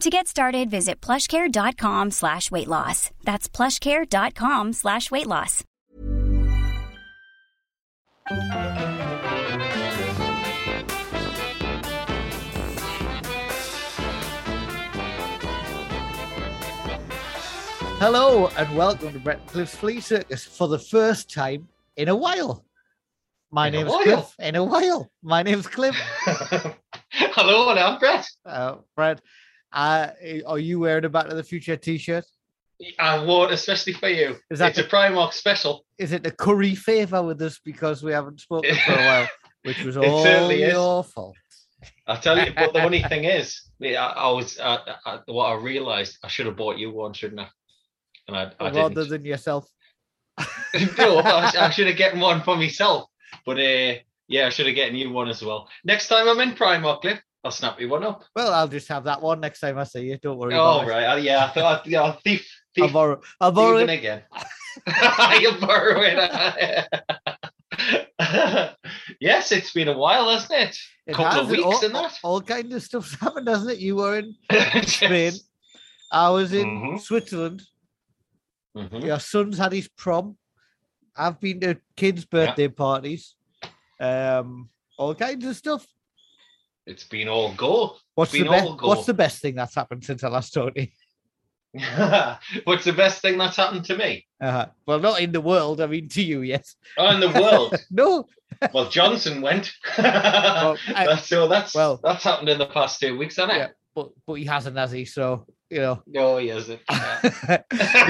To get started, visit plushcare.com slash weight loss. That's plushcare.com slash weight loss. Hello and welcome to Brett Cliff's Flea Circus for the first time in a while. My In a name's? Cliff. In a while. My name's Cliff. Hello, and I'm Brett. Uh, Brad, uh, are you wearing a Back to the Future t-shirt? I wore it especially for you. Is that it's a Primark special. Is it a curry favour with us because we haven't spoken for a while, which was all your fault? I tell you, but the funny thing is, I, I was uh, uh, what I realised I should have bought you one, shouldn't I? And I, I Rather didn't. than yourself. no, I, I should have gotten one for myself. But uh, yeah, I should have gotten you one as well. Next time I'm in Primark, Cliff, I'll snap you one up. Well, I'll just have that one next time I see you. Don't worry Oh about it. right, uh, yeah, I thought yeah, I'll thief, I'll borrow. I'll borrow it. again. You'll borrow it. yes, it's been a while, hasn't it? It couple of weeks all, and that. all kind of stuff's happened, hasn't it? You were in Spain. I was in Mhm. Switzerland. Mhm. Your son's had his prom. I've been to kids' birthday parties. Um, all kinds of stuff. It's been all go. What's the best? go. What's the best thing that's happened since I last told you? What's the best thing that's happened to me? Uh, well, not in the world. I mean, to you, yes. Oh, in the world. no. well, Johnson went. I- that's, so that's well- that's happened in the past two weeks, hasn't Yeah, it? but but he hasn't, has he? So you know, No, he hasn't. Yeah. it's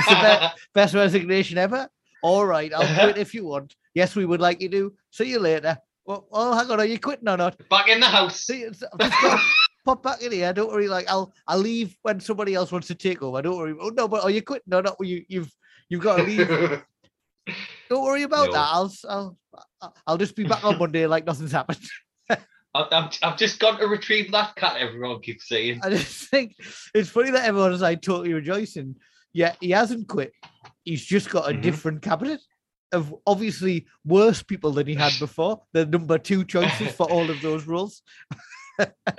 the be- best resignation ever. All right, I'll quit if you want. Yes, we would like you to. See you later. Well, oh, hang on, are you quitting or not? Back in the house. See, it's- I've just got to pop back in here. Don't worry. Like I'll I'll leave when somebody else wants to take over. Don't worry. Oh no, but are you quitting or not? Well, you you've you've got to leave. Don't worry about No. that. I'll I'll I'll just be back on Monday like nothing's happened. I've, I've just gone to retrieve that cat. Everyone keeps saying. I just think it's funny that everyone's like totally rejoicing. Yeah, he hasn't quit. He's just got a Mhm. different cabinet of obviously worse people than he had before. The number two choices for all of those roles.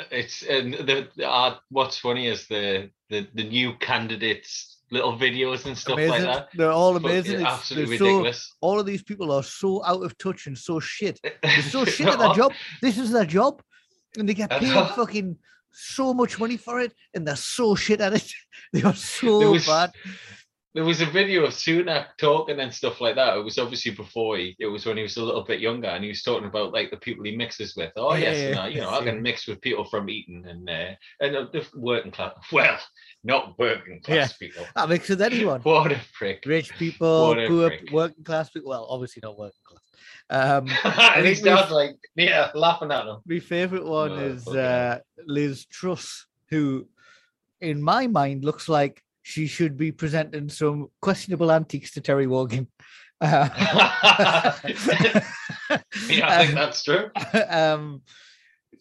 It's and the, uh, what's funny is the, the the new candidates little videos and stuff amazing. like that. They're all amazing. It's, absolutely so, ridiculous. all of these people are so out of touch and so shit. They're so shit at their job. This is their job, and they get paid fucking so much money for it, and they're so shit at it. They are so was- bad. There was a video of Sunak talking and stuff like that. It was obviously before he, it was when he was a little bit younger, and he was talking about like the people he mixes with. Oh Yeah, yes, yeah, I- you know, I can mix with people from Eton and uh, and uh, the working class. Well, not working class people. That makes with anyone. What a prick! Rich people, poor, prick. working class people. Well, obviously not working class. Um, and he think we've- like yeah, laughing at him. my favorite one Oh, is uh. Liz Truss, who, in my mind, looks like she should be presenting some questionable antiques to Terry Wogan. Uh, yeah, I think that's true. um,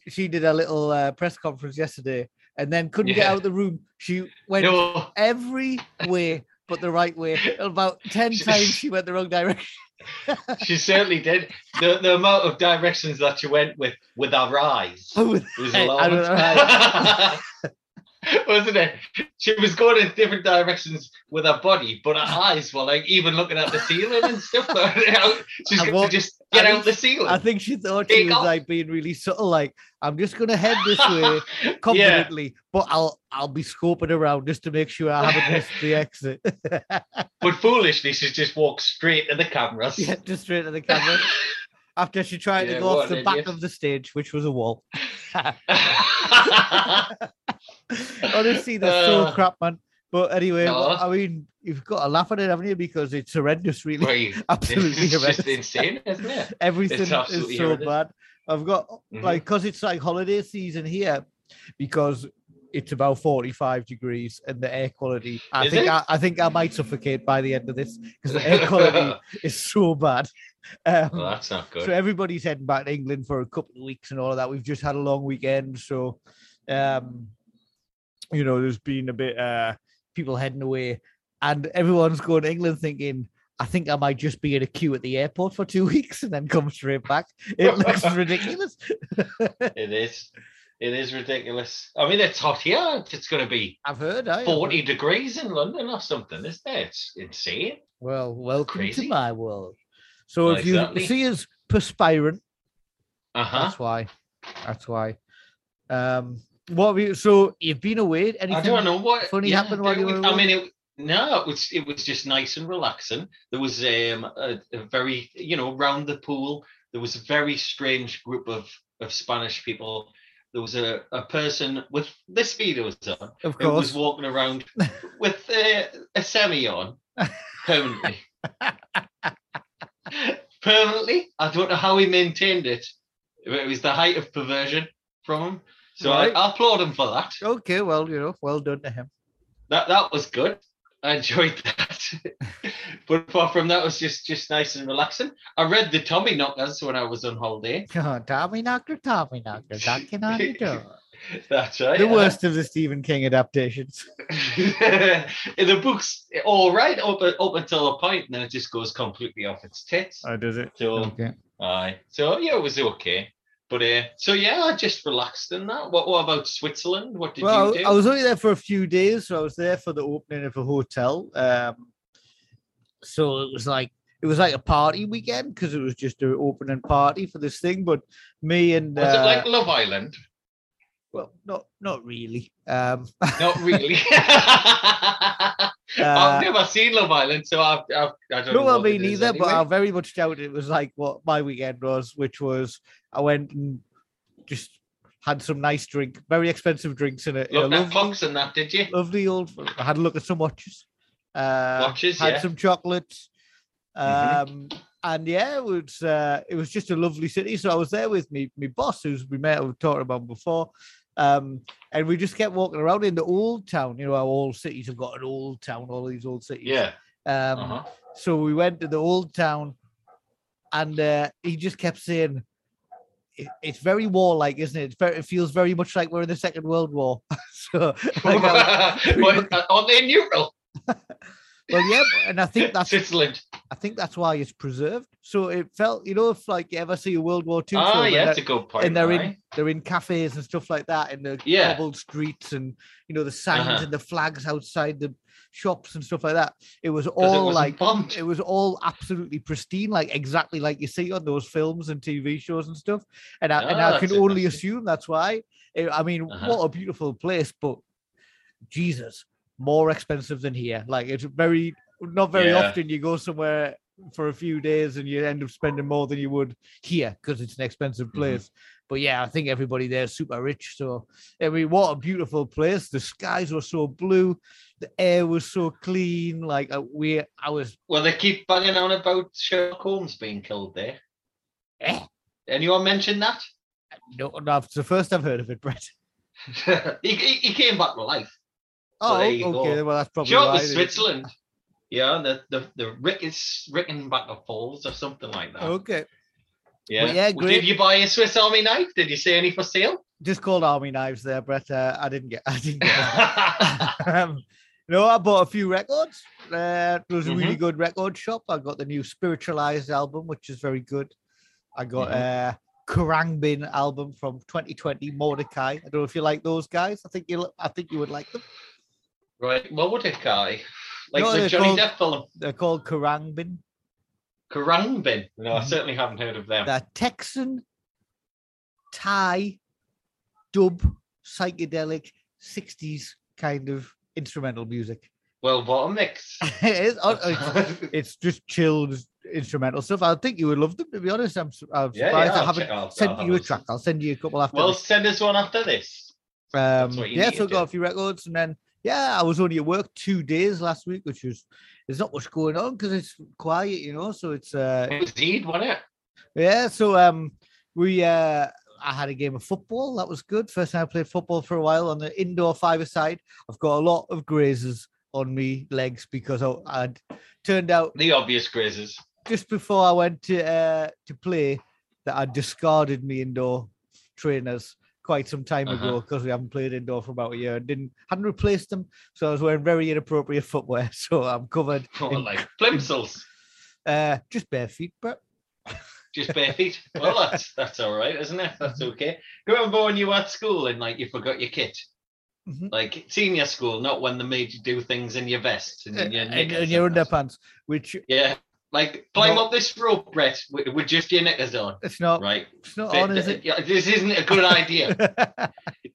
she did a little uh, press conference yesterday and then couldn't get out of the room. She went No, every way but the right way. About 10 She- times she went the wrong direction. she certainly did. The the amount of directions that she went with with our eyes Oh, was Hey, I alarming. don't know wasn't it? She was going in different directions with her body, but her eyes were like even looking at the ceiling and stuff. She's going to just get I out the ceiling. I think she thought she was off. like being really subtle, like I'm just gonna head this way yeah, confidently, but I'll I'll be scoping around just to make sure I haven't missed the exit. but foolishly, she just walked straight to the cameras. yeah, just straight to the camera. After she tried Yeah, to go off the back of the stage, which was a wall. Honestly, that's so Uh, crap, man. But anyway, No. well, I mean, you've got to laugh at it, haven't you? Because it's horrendous, really. Right. Absolutely it's just horrendous. insane, isn't it? Everything is so horrendous. bad. I've got Mhm. like because it's like holiday season here, because it's about 45 degrees and the air quality. I Is think? I, I think I might suffocate by the end of this because the air quality is so bad. Um, well, that's not good. so everybody's heading back to England for a couple of weeks and all of that. We've just had a long weekend, so um, you know, there's been a bit uh people heading away, and everyone's going to England thinking. I think I might just be in a queue at the airport for two weeks and then come straight back. It looks ridiculous. It is. It is ridiculous. I mean, it's hot here. It's going to be I've heard. I 40 degrees in London or something, isn't it? It's insane. Well, welcome to Crazy. my world. So Well, if you exactly. see us perspiring, Uh huh. that's why. That's why. Um, what you? So you've been away? Anything? I don't know what funny happened while you were was- I mean, it, no, it was it was just nice and relaxing. There was um, a, a very you know round the pool. There was a very strange group of of Spanish people. There was a, a person with the speedos on Of who was course. walking around with uh, a semi on permanently. permanently, I don't know how he maintained it. It was the height of perversion from him. So Right. I, I applaud him for that. Okay, well, you know, well done to him. That that was good. I enjoyed that. but apart from that, it was just just nice and relaxing. I read the Tommy Knockers when I was on holiday. Tommy knocker, Tommy knocker, knocking on the door. That's right. The yeah. worst of the Stephen King adaptations. The books, all right up up until a point, and then it just goes completely off its tits. Oh, does it? So, Okay. aye. So yeah, it was okay. But uh, so yeah, I just relaxed in that. What what about Switzerland? What did Well, you do? I was only there for a few days, so I was there for the opening of a hotel. Um, so it was like it was like a party weekend because it was just an opening party for this thing. But me and was it uh, like Love Island? Well, not not really. Um, Not really. Uh, I've never seen Love Island, so I've, I've, I don't no, know. well, me neither. But I very much doubt it was like what my weekend was, which was I went and just had some nice drink, very expensive drinks in it. Looked at lovely, clocks and that, did you? lovely old. I had a look at some watches. Uh, Watches, had yeah. some chocolates. Mhm. Um, and yeah, it was uh, it was just a lovely city. So I was there with me, my boss, who's we met, we've talked about before. Um, and we just kept walking around in the old town. You know how all cities have got an old town, all these old cities. Yeah. Um, Uh-huh. so we went to the old town, and uh, he just kept saying, "It's very warlike, isn't it? It's very, it feels very much like we're in the Second World War." so, like, well, uh, are neutral? Well, yeah, and I think that's Switzerland. I think that's why it's preserved. So it felt, you know, if like you ever see a World War II Ah, film, and yeah, they're- that's a good point. and they're in they're in cafes and stuff like that, in the Yeah. cobbled streets, and you know the signs Uh-huh. and the flags outside the shops and stuff like that. It was all wasn't like bombed. it was all absolutely pristine, like exactly like you see on those films and TV shows and stuff. And I, and Ah, I can only assume that's why. Eh, I mean, Uh-huh. what a beautiful place, but Jesus, more expensive than here. Like it's very not very Yeah. often you go somewhere for a few days and you end up spending more than you would here because it's an expensive Mm-hmm. place. But yeah, I think everybody there is super rich. So I mean, what a beautiful place. The skies were so blue, the air was so clean. Like uh, we, I was Well, they keep banging on about Sherlock Holmes being killed there. Eh. Anyone mention that? no, no, it's the first I've heard of it, Brett. he, he, he came back to life. Oh, there you okay. go. Well, that's probably Sure, it why was Switzerland. Yeah, the the the Rick is Rickenbacker Falls or something like that. Okay, Yeah. yeah, Well, great. Did you buy a Swiss Army knife? Did you see any for sale? just called army knives there, Brett. Uh, I didn't get. I didn't get. um, no, I bought a few records. Uh, it was a really good record shop. I got the new Spiritualized album, which is very good. I got Mhm. uh, Khruangbin album from 2020, Mordechai. I don't know if you like those guys. I think you I think you would like them. Right. What would a guy like No, the Johnny called- Depp film They're called Khruangbin. Khruangbin? No, I Mhm. certainly haven't heard of them. They're Texan, Thai, dub, psychedelic, 60s kind of instrumental music. Well, what a mix. it is. It's, it's just chilled instrumental stuff. I think you would love them. To be honest, I'm, I'm Yeah, surprised yeah, I I'll haven't I'll- I'll sent have you a track. I'll send you a couple after. well, this. send us one after this. Um, yeah, so got a few records, and then yeah, I was only at work two days last week, which was there's not much going on because it's quiet, you know. So it's uh, It was Eid, wasn't it? yeah. So um, we uh, I had a game of football. That was good. First time I played football for a while on the indoor five side. I've got a lot of grazes on me legs because I, I'd turned out The obvious grazes. just before I went to uh, to play that I discarded me indoor trainers quite some time ago Uh-huh. because we haven't played indoor for about a year and didn't hadn't replaced them. So I was wearing very inappropriate footwear. So I'm covered Oh, in like plimsolls. uh, just bare feet, but Just bare feet. Well, that's that's all right, isn't it? That's okay. Do you remember when you were at school and like you forgot your kit? Mhm. Like senior school, not when they made you do things in your vest and in your, and your underpants, which Yeah, like climb No. up this rope, Brett, with, with just your knickers on, it's not right? it's not on, is it? This isn't a good idea.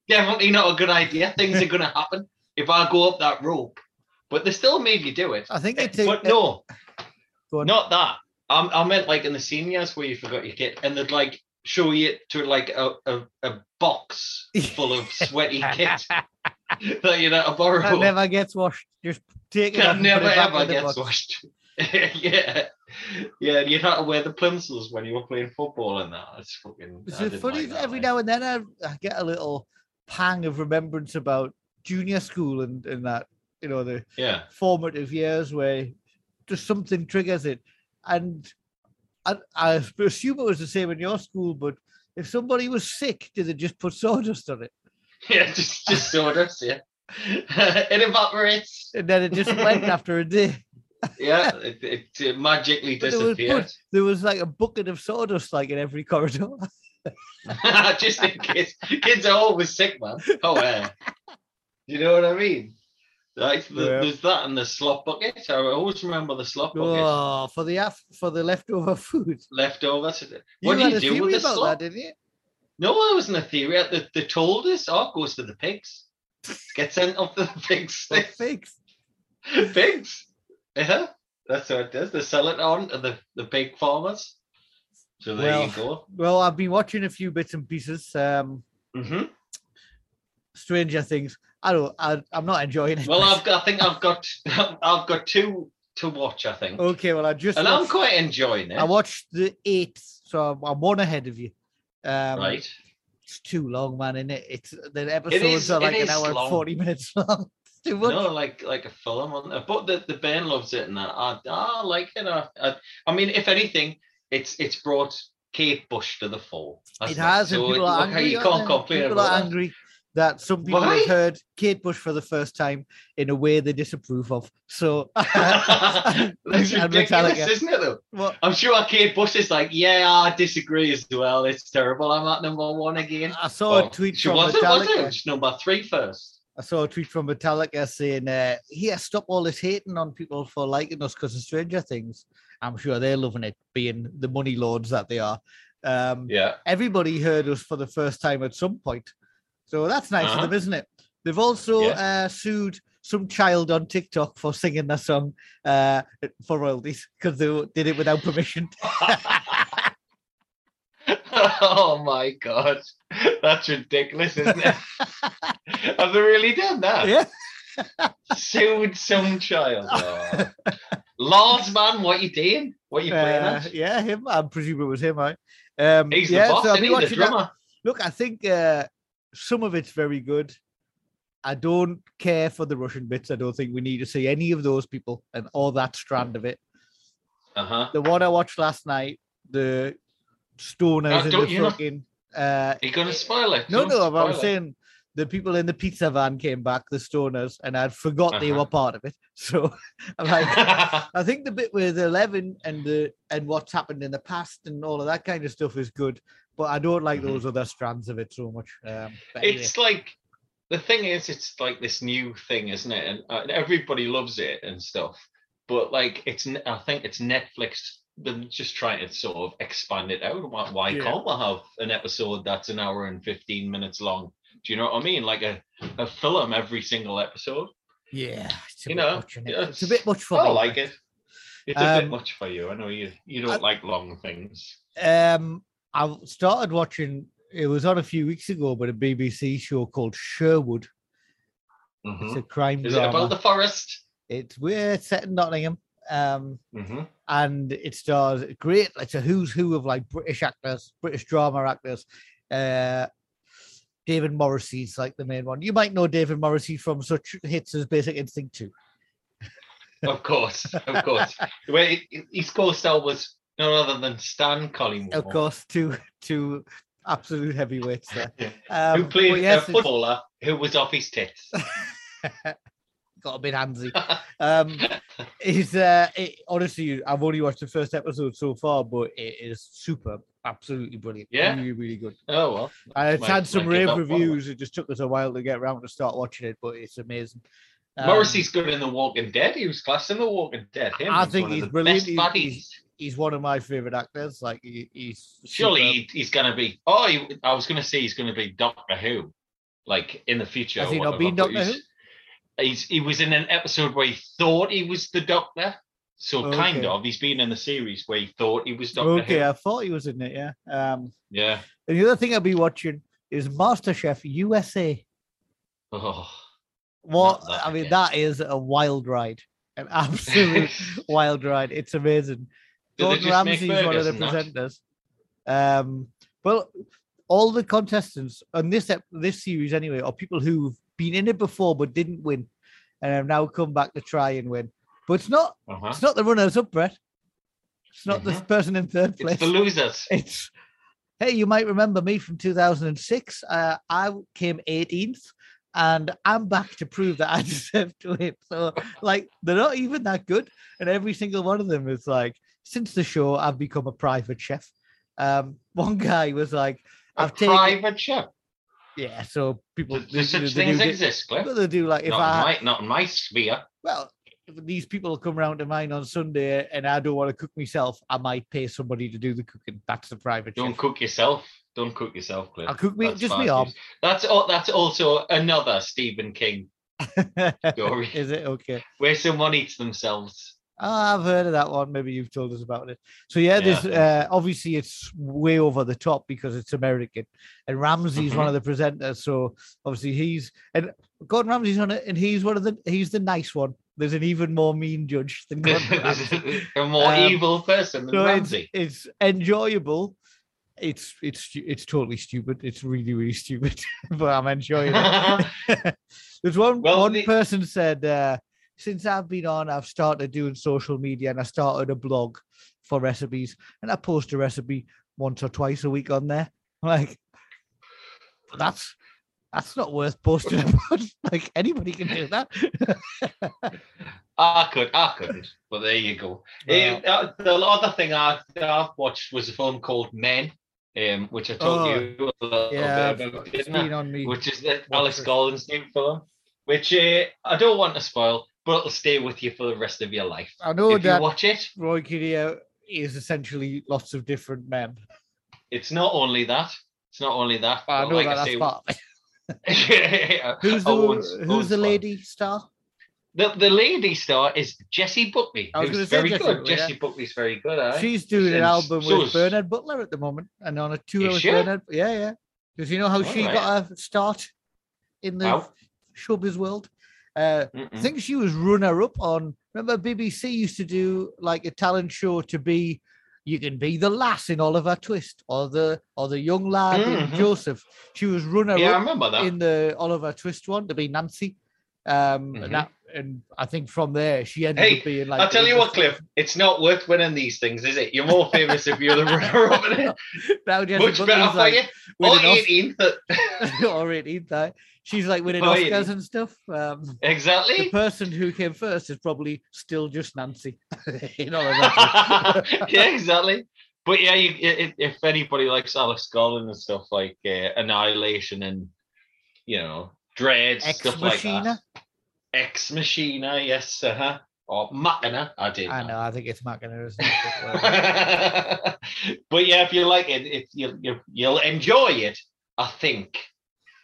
Definitely not a good idea. Things are going to happen if I go up that rope. But they still made you do it. I think Eh, it's a- but no, not that. I, I meant like in the seniors where you forgot your kit and they'd like show you it to like a, a, a box full of sweaty kit that you know to borrow. that never gets washed. Just take it That never ever gets washed. yeah, yeah. You'd have to wear the plimsolls when you were playing football and that. It's fucking. It's so funny. like every now and then I, I get a little pang of remembrance about junior school and, and that, you know, the Yeah. formative years where just something triggers it. And I, I assume it was the same in your school, but if somebody was sick, did they just put sawdust on it? Yeah, just just sawdust, yeah. it evaporates. And then it just went after a day. Yeah, it, it, uh, magically But there was, disappeared. there was like a bucket of sawdust like in every corridor. just in case. Kids are always sick, man. Oh, yeah. you know what I mean? Like the, Yeah. there's that and the slop bucket. I always remember the slop bucket. oh, for the af- for the leftover food. Leftovers. You What do you do with the slop? that, didn't you? No, I wasn't a theory. They, they told us, oh, it goes to the pigs. Get sent off to the pigs. Figs. pigs. Yeah, that's what it does. They sell it on to the, the pig farmers. So there Well, you go. Well, I've been watching a few bits and pieces. Um, hmm Stranger Things. I don't. I, I'm not enjoying it. Well, I've got, I think I've got I've got two to watch. I think, okay. Well, I just and I'm quite enjoying it. I watched the eighth, so I'm, one ahead of you. Um, right? It's too long, man. Isn't it? It's the episodes is- are like an is hour and forty minutes long. Too much. No, like like a film on there. But the the Ben loves it, and that I, I like it. I, I, I mean, if anything, it's it's brought Kate Bush to the fore. it has, and So people are angry. you can't complain People about are that. angry that some people Why? have heard Kate Bush for the first time in a way they disapprove of. So That's And ridiculous, Metallica. isn't it? Though What? I'm sure Kate Bush is like, yeah, I disagree as well. It's terrible. I'm at number one again. I saw Well, a tweet she from wasn't, was it? Metallica. It's number three first. I saw a tweet from Metallica saying, uh, "Here, stop all this hating on people for liking us because of Stranger Things." I'm sure they're loving it, being the money lords that they are. Um, Yeah. Everybody heard us for the first time at some point, so that's nice Uh-huh. of them, isn't it? They've also Yes. uh, sued some child on TikTok for singing their song uh, for royalties because they did it without permission. oh my god, that's ridiculous, isn't it? Have they really done that? yeah, Sued some child. Oh. Lars, man, what you doing? What you playing uh, at? yeah, him. I presume it was him. I. Um, He's the boss, so I'll isn't be he? The watching that. Look, I think uh, some of it's very good. I don't care for the Russian bits. I don't think we need to see any of those people and all that strand of it. Uh-huh. The one I watched last night, the stoners Uh, in the fucking. Uh, Are you gonna spoil it? no, Don't no, I'm saying the people in the pizza van came back, the stoners, and I'd forgot they Uh-huh. were part of it. So I'm like, I think the bit with Eleven and the and what's happened in the past and all of that kind of stuff is good, but I don't like Mhm. those other strands of it so much. Um, anyway. it's like the thing is, it's like this new thing, isn't it? And, uh, everybody loves it and stuff. But like, it's I think it's Netflix them just trying to sort of expand it out. Why, why Yeah. can't we have an episode that's an hour and fifteen minutes long? Do you know what I mean? Like a, a film every single episode. yeah, it's you know, much, innit? yeah, it's a bit much for I me. like it. It's a bit Um, much for you. I know you you don't I- like long things. Um, I started watching. It was on a few weeks ago, but a BBC show called Sherwood. It's Mhm. a crime Is it drama. about the forest? It's we're set in Nottingham. Um, hmm and it stars great. It's a who's who of like British actors, British drama actors. Uh, David Morrissey's like the main one. You might know David Morrissey from such hits as Basic Instinct 2. Of course, of course. Where he- his co-star was none other than Stan Collymore. Of course, two two absolute heavyweights there. Yeah. Um, who played yes, a it's footballer who was off his tits. got a bit handsy. Um, is uh, it, honestly, I've only watched the first episode so far, but it is super, absolutely brilliant. Yeah? really, really good. oh well. And it's Might- had some rave reviews. It just took us a while to get around to start watching it, but it's amazing. Um, Morrissey's good in The Walking Dead. He was classed in The Walking Dead. Him, I think he's brilliant. Buddies. he's- he's one of my favorite actors. Like he, he's Surely he, he's going to be. Oh, he, I was going to say he's going to be Doctor Who, like in the future. Has he not been Doctor he's- He's, he was in an episode where he thought he was the Doctor. So kind of. He's been in a series where he thought he was Doctor okay. Who. I thought he was in it. Yeah. Um, Yeah. and the other thing I'll be watching is MasterChef USA. Oh. What Not I mean, again. that is a wild ride, an absolute wild ride. It's amazing. Do Gordon make Ramsay's one of the that? presenters. Um, well, all the contestants on this ep- this series anyway are people who've been in it before but didn't win, and have now come back to try and win. But it's not Uh-huh. it's not the runners up, Brett. It's not the Mhm. person in third place. It's the losers. It's hey, you might remember me from 2006. Uh, I came 18th, and I'm back to prove that I deserve to win. So, like, they're not even that good, and every single one of them is like, since the show, I've become a private chef. Um, one guy was like, A I've taken, private chef. Yeah. So people, they, such they things do, exist, Cliff? They do like if not, I my, not in my sphere. well, if these people come round to mine on Sunday and I don't want to cook myself, I might pay somebody to do the cooking. That's the private Don't chef. cook yourself. Don't cook yourself, Cliff. I'll cook me That's just me arm. That's that's also another Stephen King story Is it okay? where someone eats themselves. Oh, I've heard of that one. Maybe you've told us about it. So yeah, Yeah, there's uh, obviously it's way over the top because it's American, and Ramsay's Mm-hmm. one of the presenters. So obviously he's and Gordon Ramsay's on it, and he's one of the he's the nice one. There's an even more mean judge than Gordon Ramsay. a more Um, evil person than so it's, Ramsay. it's enjoyable. It's it's it's totally stupid. It's really really stupid, but I'm enjoying it. There's one Well, one the- person said uh, since I've been on, I've started doing social media and I started a blog for recipes, and I post a recipe once or twice a week on there. Like that's that's not worth posting about. like anybody can do that. I could, I couldn't, but there you go. Um, uh, the other thing I, I've watched was a film called Men, um, which I told Oh, you a little yeah, bit about, didn't I? on me. which is the Alex. Garland's new film, which uh, I don't want to spoil, but it'll stay with you for the rest of your life. I know if you watch it, Rory Kinnear is essentially lots of different men. it's not only that. It's not only that. I know like that I that's say, part. Who's the who's the lady star? The, the lady star is Jessie Buckley, I was who's very Jessie good. Buckley, yeah. Buckley's very good. Aye? She's doing an album so with Bernard Butler at the moment, and on a tour with she? Bernard. Yeah, yeah. Because you know how she Alright. got her start in the How? showbiz world. Uh, I think she was runner up on. Remember, BBC used to do like a talent show to be. You can be the lass in Oliver Twist, or the or the young lad in Mhm. Joseph. She was runner Yeah, I up remember that. in the Oliver Twist one to be Nancy. Um, Mhm. and that and I think from there she ended Hey, up being like. I'll tell you what, Cliff. It's not worth winning these things, is it? You're more famous if you're the runner-up. in it. Now Jessica Much better for like, you. Or Os- 18th. that- or 18th, aye. She's like winning Oscars 18th. and stuff. Um, the person who came first is probably still just Nancy. you know yeah, exactly. But yeah, you, if, if anybody likes Alex Garland and stuff like uh, Annihilation and you know Dredd Ex stuff like that. Ex Machina, yes, uh huh. Or Machina, I did. I know. know. I think it's Machina. Isn't it? But, yeah, if you like it, if you, you you'll enjoy it. I think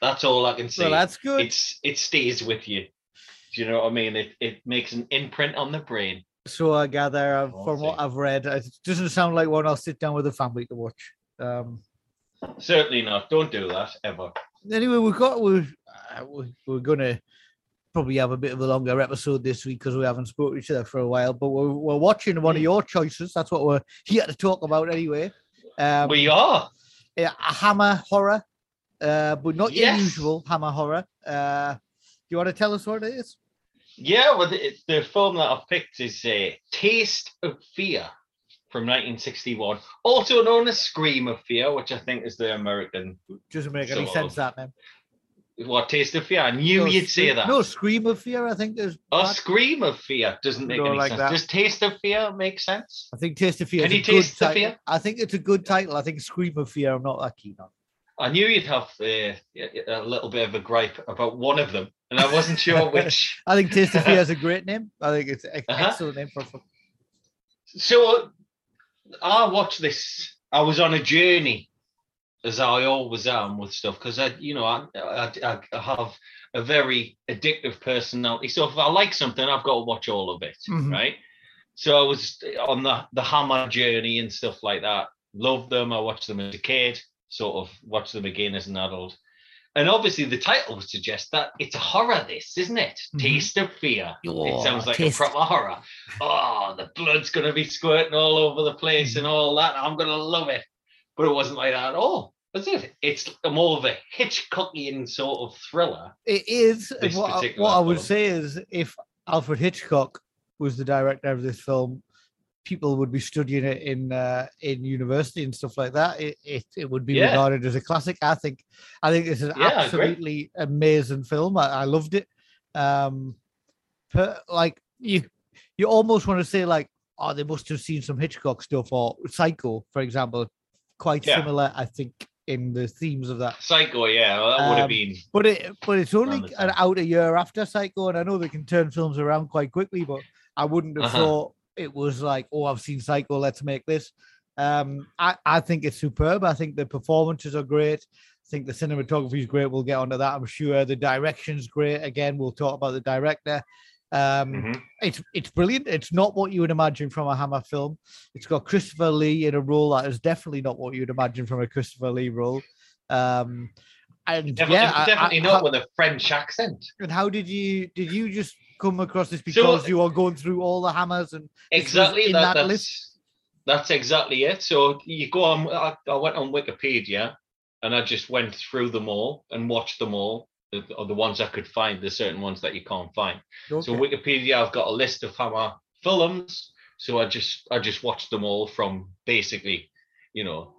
that's all I can say. well, that's good. it's it stays with you. Do you know what I mean? It it makes an imprint on the brain. So I gather uh, from what. I've read, it doesn't sound like one I'll sit down with the family to watch. Um, Certainly not. Don't do that ever. anyway, we've got we're uh, we- we're gonna probably have a bit of a longer episode this week because we haven't spoken to each other for a while. But we're we're watching one of Mm. your choices. That's what we're here to talk about anyway. Um, we are. a Hammer horror, uh, but not your usual Hammer horror. Uh, do you want to tell us what it is? Yeah, well, the, the film that I've picked is uh, Taste of Fear from 1961, also known as Scream of Fear, which I think is the American. Doesn't make any sense of. that name. What Taste of Fear? I knew No, you'd say that. No, Scream of Fear. I think there's. Oh, that. Scream of Fear doesn't make any like sense. that. Does Taste of Fear make sense? I think Taste of Fear. A good Taste of. Fear? I think it's a good title. I think Scream of Fear. I'm not that keen on. I knew you'd have uh, a little bit of a gripe about one of them, and I wasn't sure which. I think Taste of Fear is a great name. I think it's an Uh-huh. excellent name for a. So I watched this. I was on a journey, as I always am with stuff, because I, you know, I, I, I have a very addictive personality. So if I like something, I've got to watch all of it, Mhm. right? So I was on the the Hammer journey and stuff like that. Loved them. I watched them as a kid. Sort of watched them again as an adult. And obviously, the title would suggest that it's a horror. This isn't it? Mhm. Taste of Fear. Oh, it sounds like Taste- a proper horror. Oh, the blood's gonna be squirting all over the place and all that. I'm gonna love it. But it wasn't like that at all. Was it? It's more of a Hitchcockian sort of thriller. It is. What, I- what I would say is if Alfred Hitchcock was the director of this film, people would be studying it in uh, in university and stuff like that. It it, it would be Yeah. regarded as a classic. I think. I think this is an Yeah, absolutely amazing film. I, I loved it. Um, per, like you, you almost want to say like, oh, they must have seen some Hitchcock stuff or Psycho, for example. Quite Yeah. similar, I think, in the themes of that. Psycho, yeah, well, that would have Um, been. But it, but it's only an out a year after Psycho, and I know they can turn films around quite quickly. But I wouldn't have Uh-huh. thought it was like, oh, I've seen Psycho, let's make this. Um, I I think it's superb. I think the performances are great. I think the cinematography is great. We'll get onto that, I'm sure. The direction's great. Again, we'll talk about the director. Um, Mhm. it's it's brilliant. It's not what you would imagine from a Hammer film. It's got Christopher Lee in a role that is definitely not what you'd imagine from a Christopher Lee role. Um, and Definitely, yeah, definitely I- not how- with a French accent. and how did you did you just come across this because you are going through all the hammers and Exactly in that, that that's, list? that's exactly it. So you go on. I, I went on Wikipedia and I just went through them all and watched them all. The, or the ones I could find, there's certain ones that you can't find. So Wikipedia, I've got a list of Hammer films. So I just I just watched them all from basically, you know,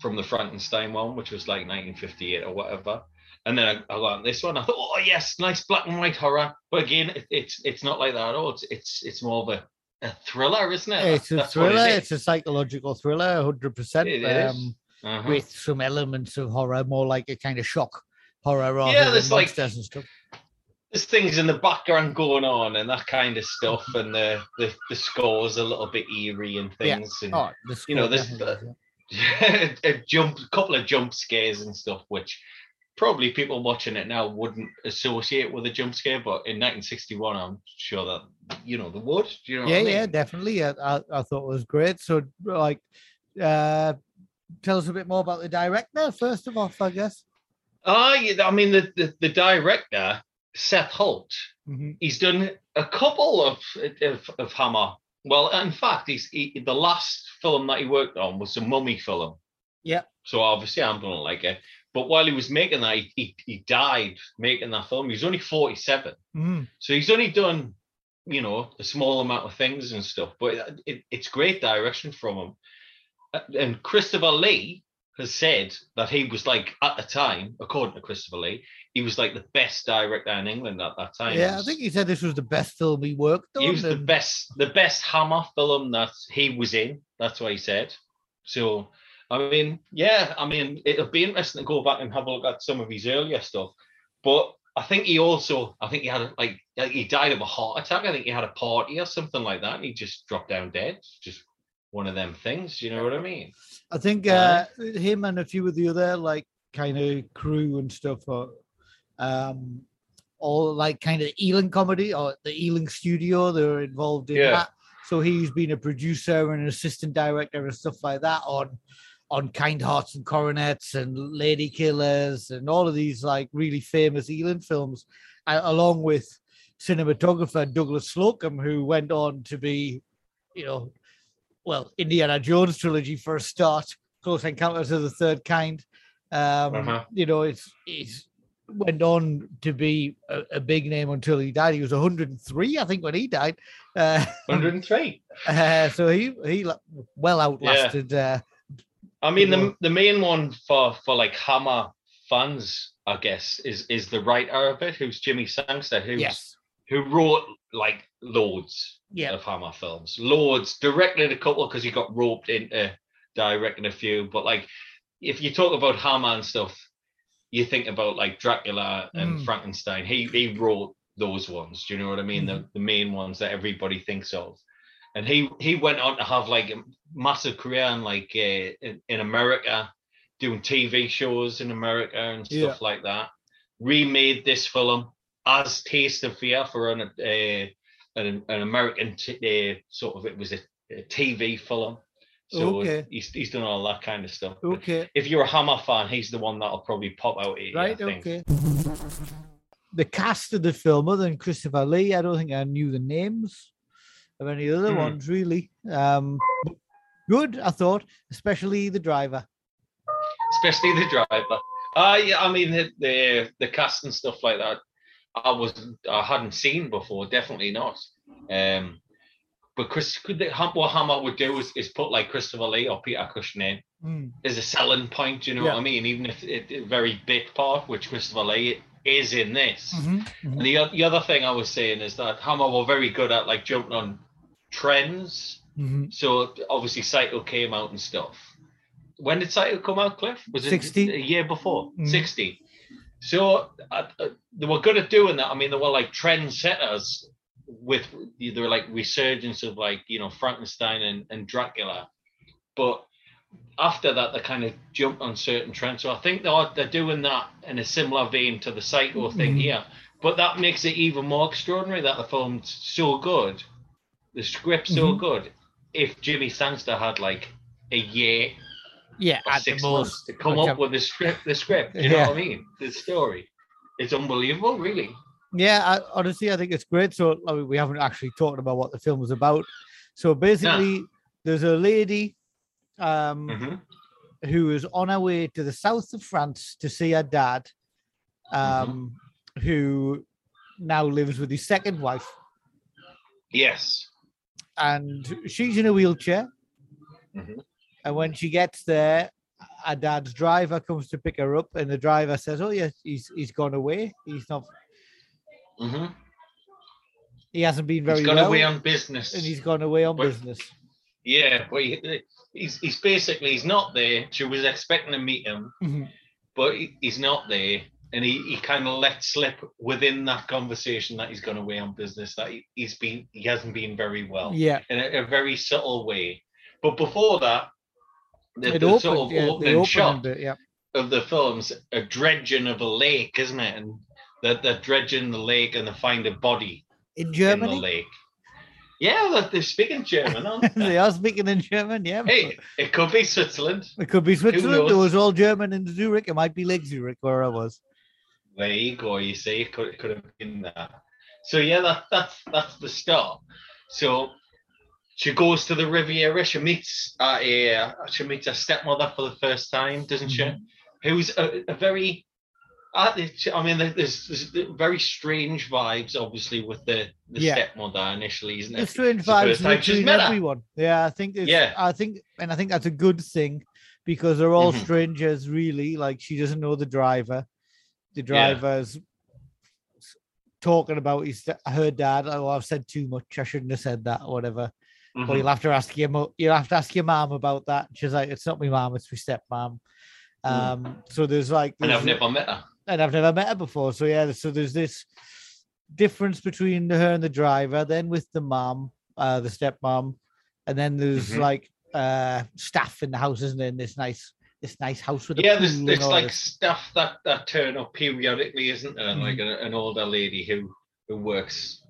from the Frankenstein one, which was like 1958 or whatever. And then I, I got this one. I thought, oh yes, nice black and white horror. But again, it, it's it's not like that at all. It's it's it's more of a, a thriller, isn't it? it's a That's thriller. it It's a psychological thriller, hundred percent. Um, Uh-huh. with some elements of horror, more like a kind of shock horror rather Yeah, there's like- monsters and stuff. There's things in the background going on and that kind of stuff, and the the, the score's a little bit eerie and Yeah. things. And Oh, the you know, score this- definitely yeah. a jump, a couple of jump scares and stuff, which probably people watching it now wouldn't associate with a jump scare, but in 1961, I'm sure that you know the would. You know? yeah, I yeah, definitely. I, I, I thought it was great. So, like, uh, tell us a bit more about the director first of all, I guess. Yeah, I mean the, the the director Seth Holt. Mhm. He's done a couple of of, of Hammer. Well, in fact, he's he, the last film that he worked on was a mummy film. Yeah. So obviously, I'm gonna like it. But while he was making that, he, he, he died making that film. He was only 47. Mm. So he's only done, you know, a small amount of things and stuff. But it, it, it's great direction from him. Uh, And Christopher Lee has said that he was like, at the time, according to Christopher Lee, he was like the best director in England at that time. Yeah, I think he said this was the best film he worked on. he was the best the best Hammer film that he was in. That's what he said. So I mean, yeah, I mean, it'll be interesting to go back and have a look at some of his earlier stuff. But I think he also, I think he had like he died of a heart attack. I think he had a party or something like that, and he just dropped down dead. Just one of them things. You know what I mean? I think uh, him and a few of the other like kind of crew and stuff are um all like kind of Ealing comedy or the Ealing studio. They're involved in Yeah. that. So he's been a producer and an assistant director and stuff like that on on Kind Hearts and Coronets and Lady Killers and all of these like really famous Ealing films, along with cinematographer Douglas Slocombe, who went on to be, you know, well, Indiana Jones trilogy for a start, Close Encounters of the Third Kind. Um, Uh-huh. You know, it's it's went on to be a, a big name until he died. He was 103, I think, when he died. Uh, 103. uh, so he he well outlasted. Uh, I mean, Yeah. the the main one for for like Hammer fans, I guess, is is the writer of it, who's Jimmy Sangster, who's yes. Who wrote like loads Yeah. of Hammer films, loads, directed a couple because he got roped into directing a few. But like, if you talk about Hammer and stuff, you think about like Dracula and Mm. Frankenstein. He he wrote those ones. Do you know what I mean? Mm-hmm. The the main ones that everybody thinks of. And he he went on to have like a massive career in like uh, in, in America, doing TV shows in America and Yeah. stuff like that. Remade this film as Taste of Fear for an uh, an, an American t- uh, sort of it was a, a TV film. So Okay. he's he's done all that kind of stuff. Okay. If you're a Hammer fan, he's the one that'll probably pop out at you. Right. Okay. The cast of the film, other than Christopher Lee, I don't think I knew the names of any other Hmm. ones really. Um, good, I thought, especially the driver. especially the driver. Uh, yeah, I mean the, the the cast and stuff like that. I was I hadn't seen before, definitely not. Um, but Chris, could the, what Hammer would do is, is put like Christopher Lee or Peter Cushing Mm. as a selling point. You know Yeah. what I mean? Even if it, a very big part, which Christopher Lee is in this. Mhm, mhm. And the, the other thing I was saying is that Hammer were very good at like jumping on trends. Mhm. So obviously Psycho came out and stuff. When did Psycho come out, Cliff? Was it 60? a year before? Mhm. 60. So uh, uh, they were good at doing that. I mean, they were like trendsetters with they were like resurgence of like, you know, Frankenstein and, and Dracula. But after that, they kind of jumped on certain trends. So I think they're, they're doing that in a similar vein to the Psycho thing Mhm. here. But that makes it even more extraordinary that the film's so good, the script's so Mhm. good. If Jimmy Sangster had like a year Yeah, at the six months most. to come up with the script, the script, you know Yeah. what I mean? The story. It's unbelievable, really. Yeah, I, honestly, I think it's great. So I mean, we haven't actually talked about what the film was about. So basically, there's a lady um, Mhm. who is on her way to the south of France to see her dad, um, who now lives with his second wife, Yes. and she's in a wheelchair. Mhm. And when she gets there, her dad's driver comes to pick her up, and the driver says, "Oh yes, he's he's gone away. He's not. hmm He hasn't been very He's gone well, away on business. and he's gone away on But- business." Yeah, well, he, he's he's basically he's not there. She was expecting to meet him, Mhm. but he, he's not there, and he, he kind of let slip within that conversation that he's gone away on business. That he, he's been he hasn't been very well Yeah, in a, a very subtle way. But before that, the, the opened. sort of yeah, the opening shot. Yeah, of the film's a dredging of a lake, isn't it? And that they're dredging the lake and they find a body in in the lake. Yeah, they're, they're speaking German, aren't they? they are speaking in German. Yeah, hey, it could be Switzerland. it could be Switzerland. It was all German in Zurich. It might be Lake Zurich where I was. There you go. You see, it could, it could have been that. So yeah, that that's that's the start. So she goes to the Riviera. She meets uh, a she meets her stepmother for the first time, doesn't she? Mhm. who's a, a very I I mean, there's, there's very strange vibes, obviously, with the, the Yeah. stepmother initially, isn't it? The strange vibes first time she's between everyone. Yeah, I think. Yeah. I think, and I think that's a good thing because they're all Mhm. strangers, really. Like she doesn't know the driver. The Yeah. driver's talking about his her dad. Oh, I've said too much. I shouldn't have said that, or whatever. Or Mhm. you'll have to ask your mo- you'll have to ask your mom about that. She's like, it's not my mom, it's my stepmom. Um, so there's like, Mm. And I've never met her. and I've never met her before. So yeah, so there's this difference between her and the driver, then with the mom, uh, the stepmom, and then there's Mhm. like uh staff in the house, isn't there? In this nice this nice house with Yeah, there's, there's like this. stuff that, that turn up periodically, isn't there? Mhm. Like a, an older lady who who works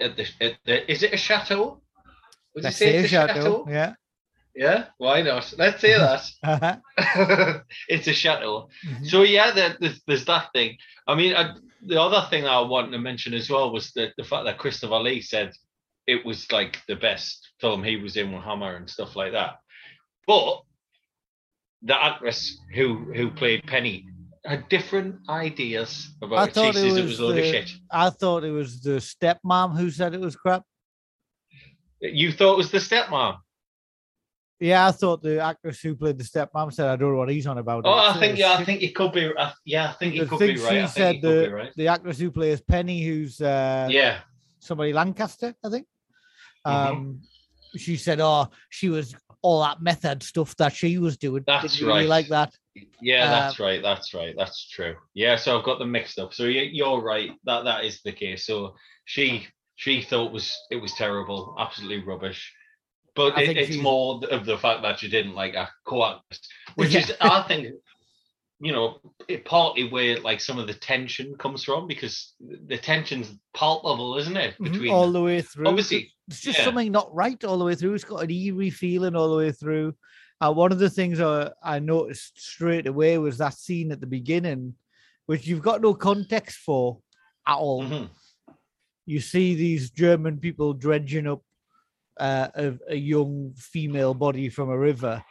at the, at the is it a chateau? Would you Let's say say it's a chateau, chateau? Yeah. Yeah, why not? Let's say that. Uh-huh. it's a chateau. Mhm. So yeah, there's, there's that thing. I mean, I, the other thing I wanted to mention as well was the, the fact that Christopher Lee said it was like the best film he was in with Hammer and stuff like that. But the actress who who played Penny had different ideas I about it. She thought it was, it was a load of the- shit. I thought it was the stepmom who said it was crap. You thought it was the stepmom. Yeah, I thought the actress who played the stepmom said, "I don't know what he's on about." Oh, I think it's yeah, I think it could be. I, yeah, I think it could think be right. I she think said it the, right. the actress who plays Penny, who's uh, Yeah, somebody Lancaster, I think. Mhm. Um, she said, "Oh, she was all that method stuff that she was doing. That's Didn't really right. like that. Yeah, Uh, that's right. That's right. That's true. Yeah, so I've got them mixed up. So you're right. That that is the case. So she she thought was it was terrible, absolutely rubbish. But it, it's she's- more of the fact that she didn't like a co-actress, which Yeah. is I think you know it partly where like some of the tension comes from because the tension's palpable, isn't it? Mhm, Between all the way through. obviously, it's just yeah. something not right all the way through. It's got an eerie feeling all the way through. Uh, one of the things I, I noticed straight away was that scene at the beginning, which you've got no context for at all. Mhm. You see these German people dredging up uh, a, a young female body from a river,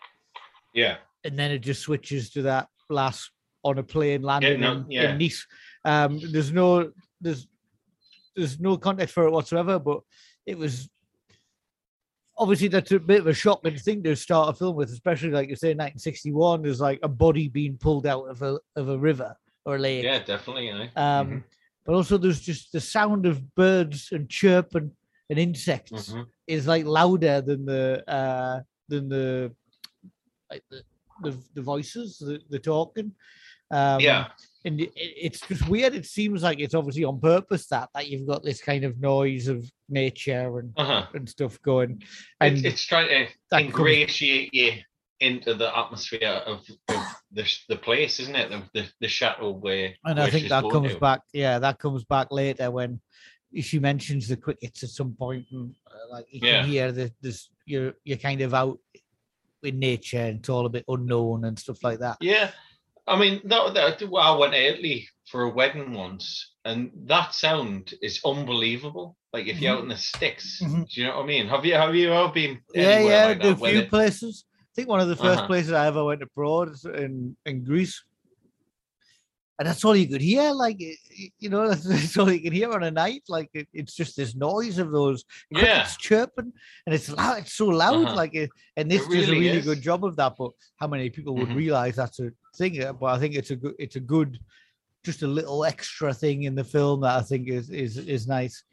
yeah, and then it just switches to that last on a plane landing no, in, yeah. in Nice. Um, there's no there's there's no context for it whatsoever, but it was obviously that's a bit of a shocking thing to start a film with, especially like you say, 1961. There's like a body being pulled out of a of a river or a lake. yeah, definitely. You know. Um, Mhm. But also there's just the sound of birds and chirp and and insects Mhm. is like louder than the uh than the like the the, the voices the, the talking um yeah, and it, it- it's just weird it seems like it's obviously on purpose that that you've got this kind of noise of nature and uh-huh. and stuff going and it's, it's trying to that comes- ingratiate you into the atmosphere of, of the the place, isn't it? The the, the chateau where. and where i think that comes to. back yeah that comes back later when she mentions the crickets at some point and uh, like you Yeah. can hear that this you're you're kind of out in nature and it's all a bit unknown and stuff like that Yeah, I mean, that, that well, I went to Italy for a wedding once, and that sound is unbelievable. Like if you're out in the sticks, Mhm. do you know what I mean? Have you have you ever been? yeah anywhere yeah like the where few they- places think one of the 1st Uh-huh. places i ever went abroad is in in greece and that's all you could hear like you know that's, that's all you can hear on a night like it, it's just this noise of those Yeah, crickets chirping and it's loud it's so loud Uh-huh. like it, and this It does a really really is. good job of that but how many people would Mhm. realize that's a thing uh, but i think it's a good it's a good just a little extra thing in the film that i think is is is nice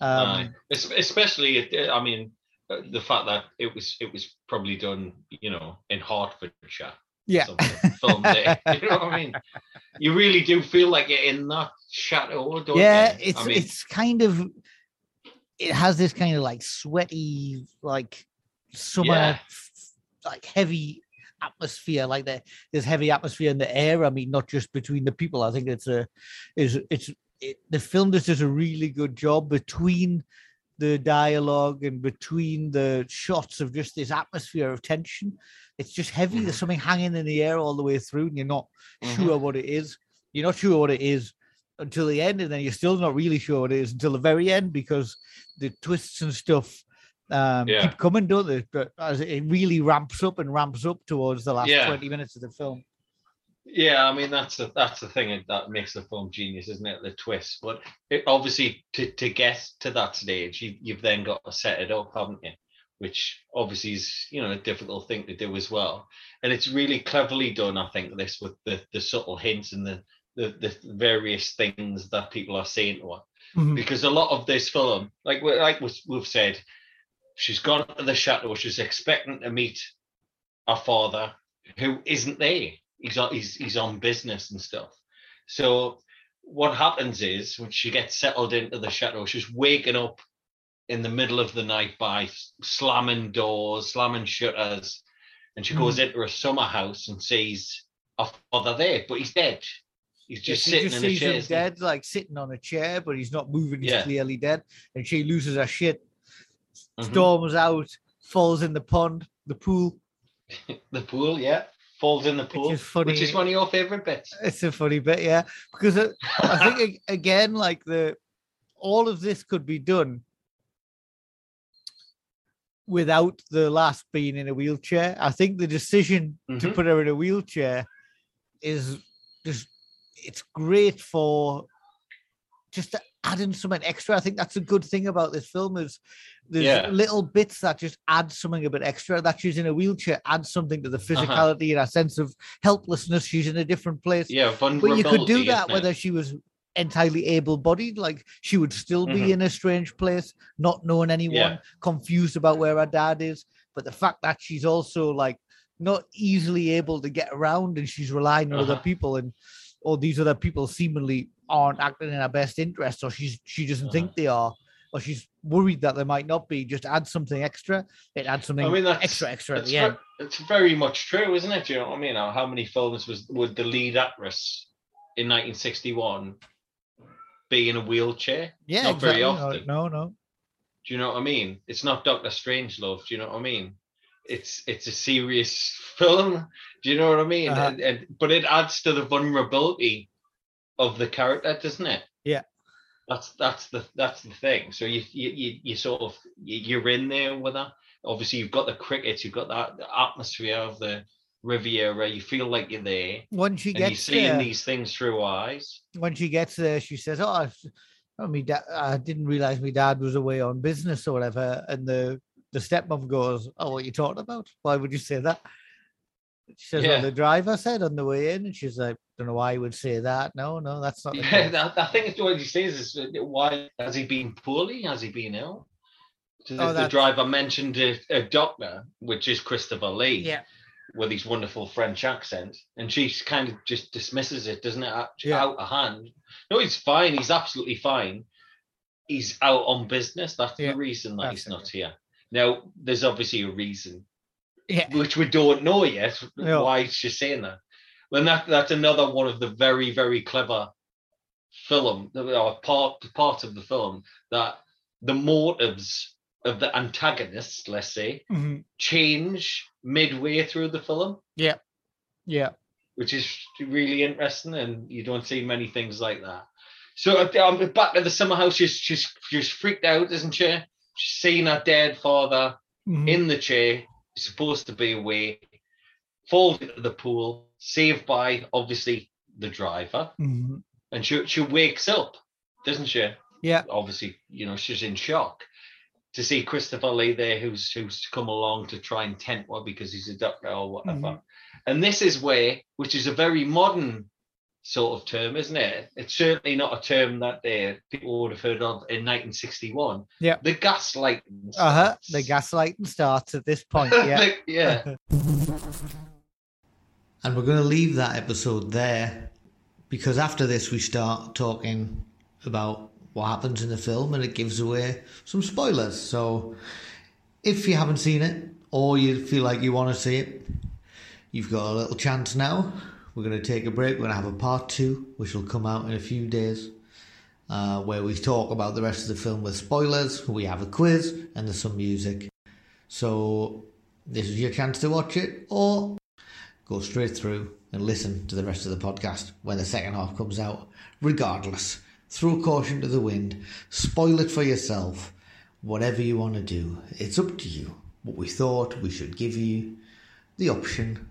um. Es- especially I mean uh, Uh, the fact that it was it was probably done you know in Hertfordshire. yeah something, filmed there. You know what I mean? You really do feel like you're in that chateau, don't yeah you? it's I mean, it's kind of it has this kind of like sweaty like summer Yeah. f- like heavy atmosphere like that there's heavy atmosphere in the air i mean not just between the people i think it's a is it's it, the film just does a really good job between the dialogue and between the shots of just this atmosphere of tension it's just heavy there's Mhm. something hanging in the air all the way through and you're not Mhm. sure what it is you're not sure what it is until the end, and then you're still not really sure what it is until the very end because the twists and stuff um, Yeah. keep coming, don't they? But as it really ramps up and ramps up towards the last Yeah. 20 minutes of the film. Yeah, I mean that's the that's the thing that makes the film genius, isn't it? The twist. But it, obviously, to to get to that stage, you, you've then got to set it up, haven't you? Which obviously is you know a difficult thing to do as well. And it's really cleverly done, I think, this with the the subtle hints and the the, the various things that people are saying to her. Mhm. Because a lot of this film, like we- like we- we've said, she's gone to the chateau. She's expecting to meet her father, who isn't there. He's on he's he's on business and stuff. So what happens is when she gets settled into the chateau, she's waking up in the middle of the night by slamming doors, slamming shutters, and she goes into a summer house and sees her father there, but he's dead. He's just she sitting just in a sees chair. him dead, like sitting on a chair, but he's not moving. He's Yeah. clearly dead, and she loses her shit, Mhm. storms out, falls in the pond, the pool. The pool, yeah. Falls in the pool, which is funny. which is one of your favorite bits. It's a funny bit, yeah, because it, I think again, like the all of this could be done without the last being in a wheelchair. I think the decision to Mhm. put her in a wheelchair is just it's great for just adding something extra. I think that's a good thing about this film is there's Yeah. little bits that just add something a bit extra. That she's in a wheelchair adds something to the Uh-huh. physicality and a sense of helplessness. She's in a different place. yeah, But you could do that it? whether she was entirely able-bodied, like she would still be Mhm. in a strange place, not knowing anyone, Yeah. confused about where her dad is. But the fact that she's also like not easily able to get around and she's relying on other Uh-huh. people and all these other people seemingly aren't acting in her best interest or she's she doesn't Uh-huh. think they are or she's worried that they might not be just add something extra it adds something I mean, that's extra extra at it's, the end it's very much true, isn't it? Do you know what I mean? How many films was would the lead actress in 1961 be in a wheelchair? yeah not very exactly. No, often. no no Do you know what I mean? It's not Doctor Strangelove. Do you know what I mean? It's it's a serious film. Do you know what I mean? Uh-huh. And, and but it adds to the vulnerability of the character, doesn't it? Yeah. That's that's the that's the thing. So you you you, you sort of you- you're in there with her. Obviously, you've got the crickets, you've got that the atmosphere of the Riviera. You feel like you're there, when she gets seeing there, these things through eyes. when she gets there, she says, "Oh, I, oh me dad, I didn't realize my dad was away on business or whatever." And the the stepmom goes, "Oh, what are you talking about? Why would you say that?" She says, Yeah. "Well, the driver said on the way in," and she's like, "Don't know why he would say that. No, no, that's not." the Yeah, case." that, I think it's what he says is uh, why has he been poorly? Has he been ill? So the, Oh, the that's- driver mentioned a, a doctor, which is Christopher Lee, yeah, with his wonderful French accent, and she kind of just dismisses it, doesn't it? Out, Yeah. out of hand. No, he's fine. He's absolutely fine. He's out on business. That's Yeah, the reason that that's he's it, not here. Now, there's obviously a reason yeah, which we don't know yet Yeah. why she's saying that. And that that's another one of the very very clever film or part part of the film that the motives of the antagonists, let's say, Mhm. change midway through the film, yeah, yeah. which is really interesting, and you don't see many things like that. So um, back at the summer house, she's she's she's freaked out, isn't she? She's seen her dead father Mhm. in the chair, supposed to be away, falls into the pool, saved by obviously the driver, Mhm. and she she wakes up, doesn't she? Yeah, Obviously, you know she's in shock to see Christopher Lee there, who's who's come along to try and tent her because he's a doctor or whatever. Mhm. And this is where, which is a very modern sort of term, isn't it? It's certainly not a term that uh, people would have heard of in 1961. Yeah. the gaslighting. uh huh. starts. The gaslighting starts at this point. Yeah. Like, yeah. And we're going to leave that episode there because after this, we start talking about what happens in the film and it gives away some spoilers. So if you haven't seen it or you feel like you want to see it, you've got a little chance now. We're going to take a break. We're going to have a part two, which will come out in a few days, uh, where we talk about the rest of the film with spoilers. We have a quiz and there's some music. So this is your chance to watch it, or go straight through and listen to the rest of the podcast when the second half comes out. Regardless, throw caution to the wind, spoil it for yourself, whatever you want to do. It's up to you. But we thought we should give you the option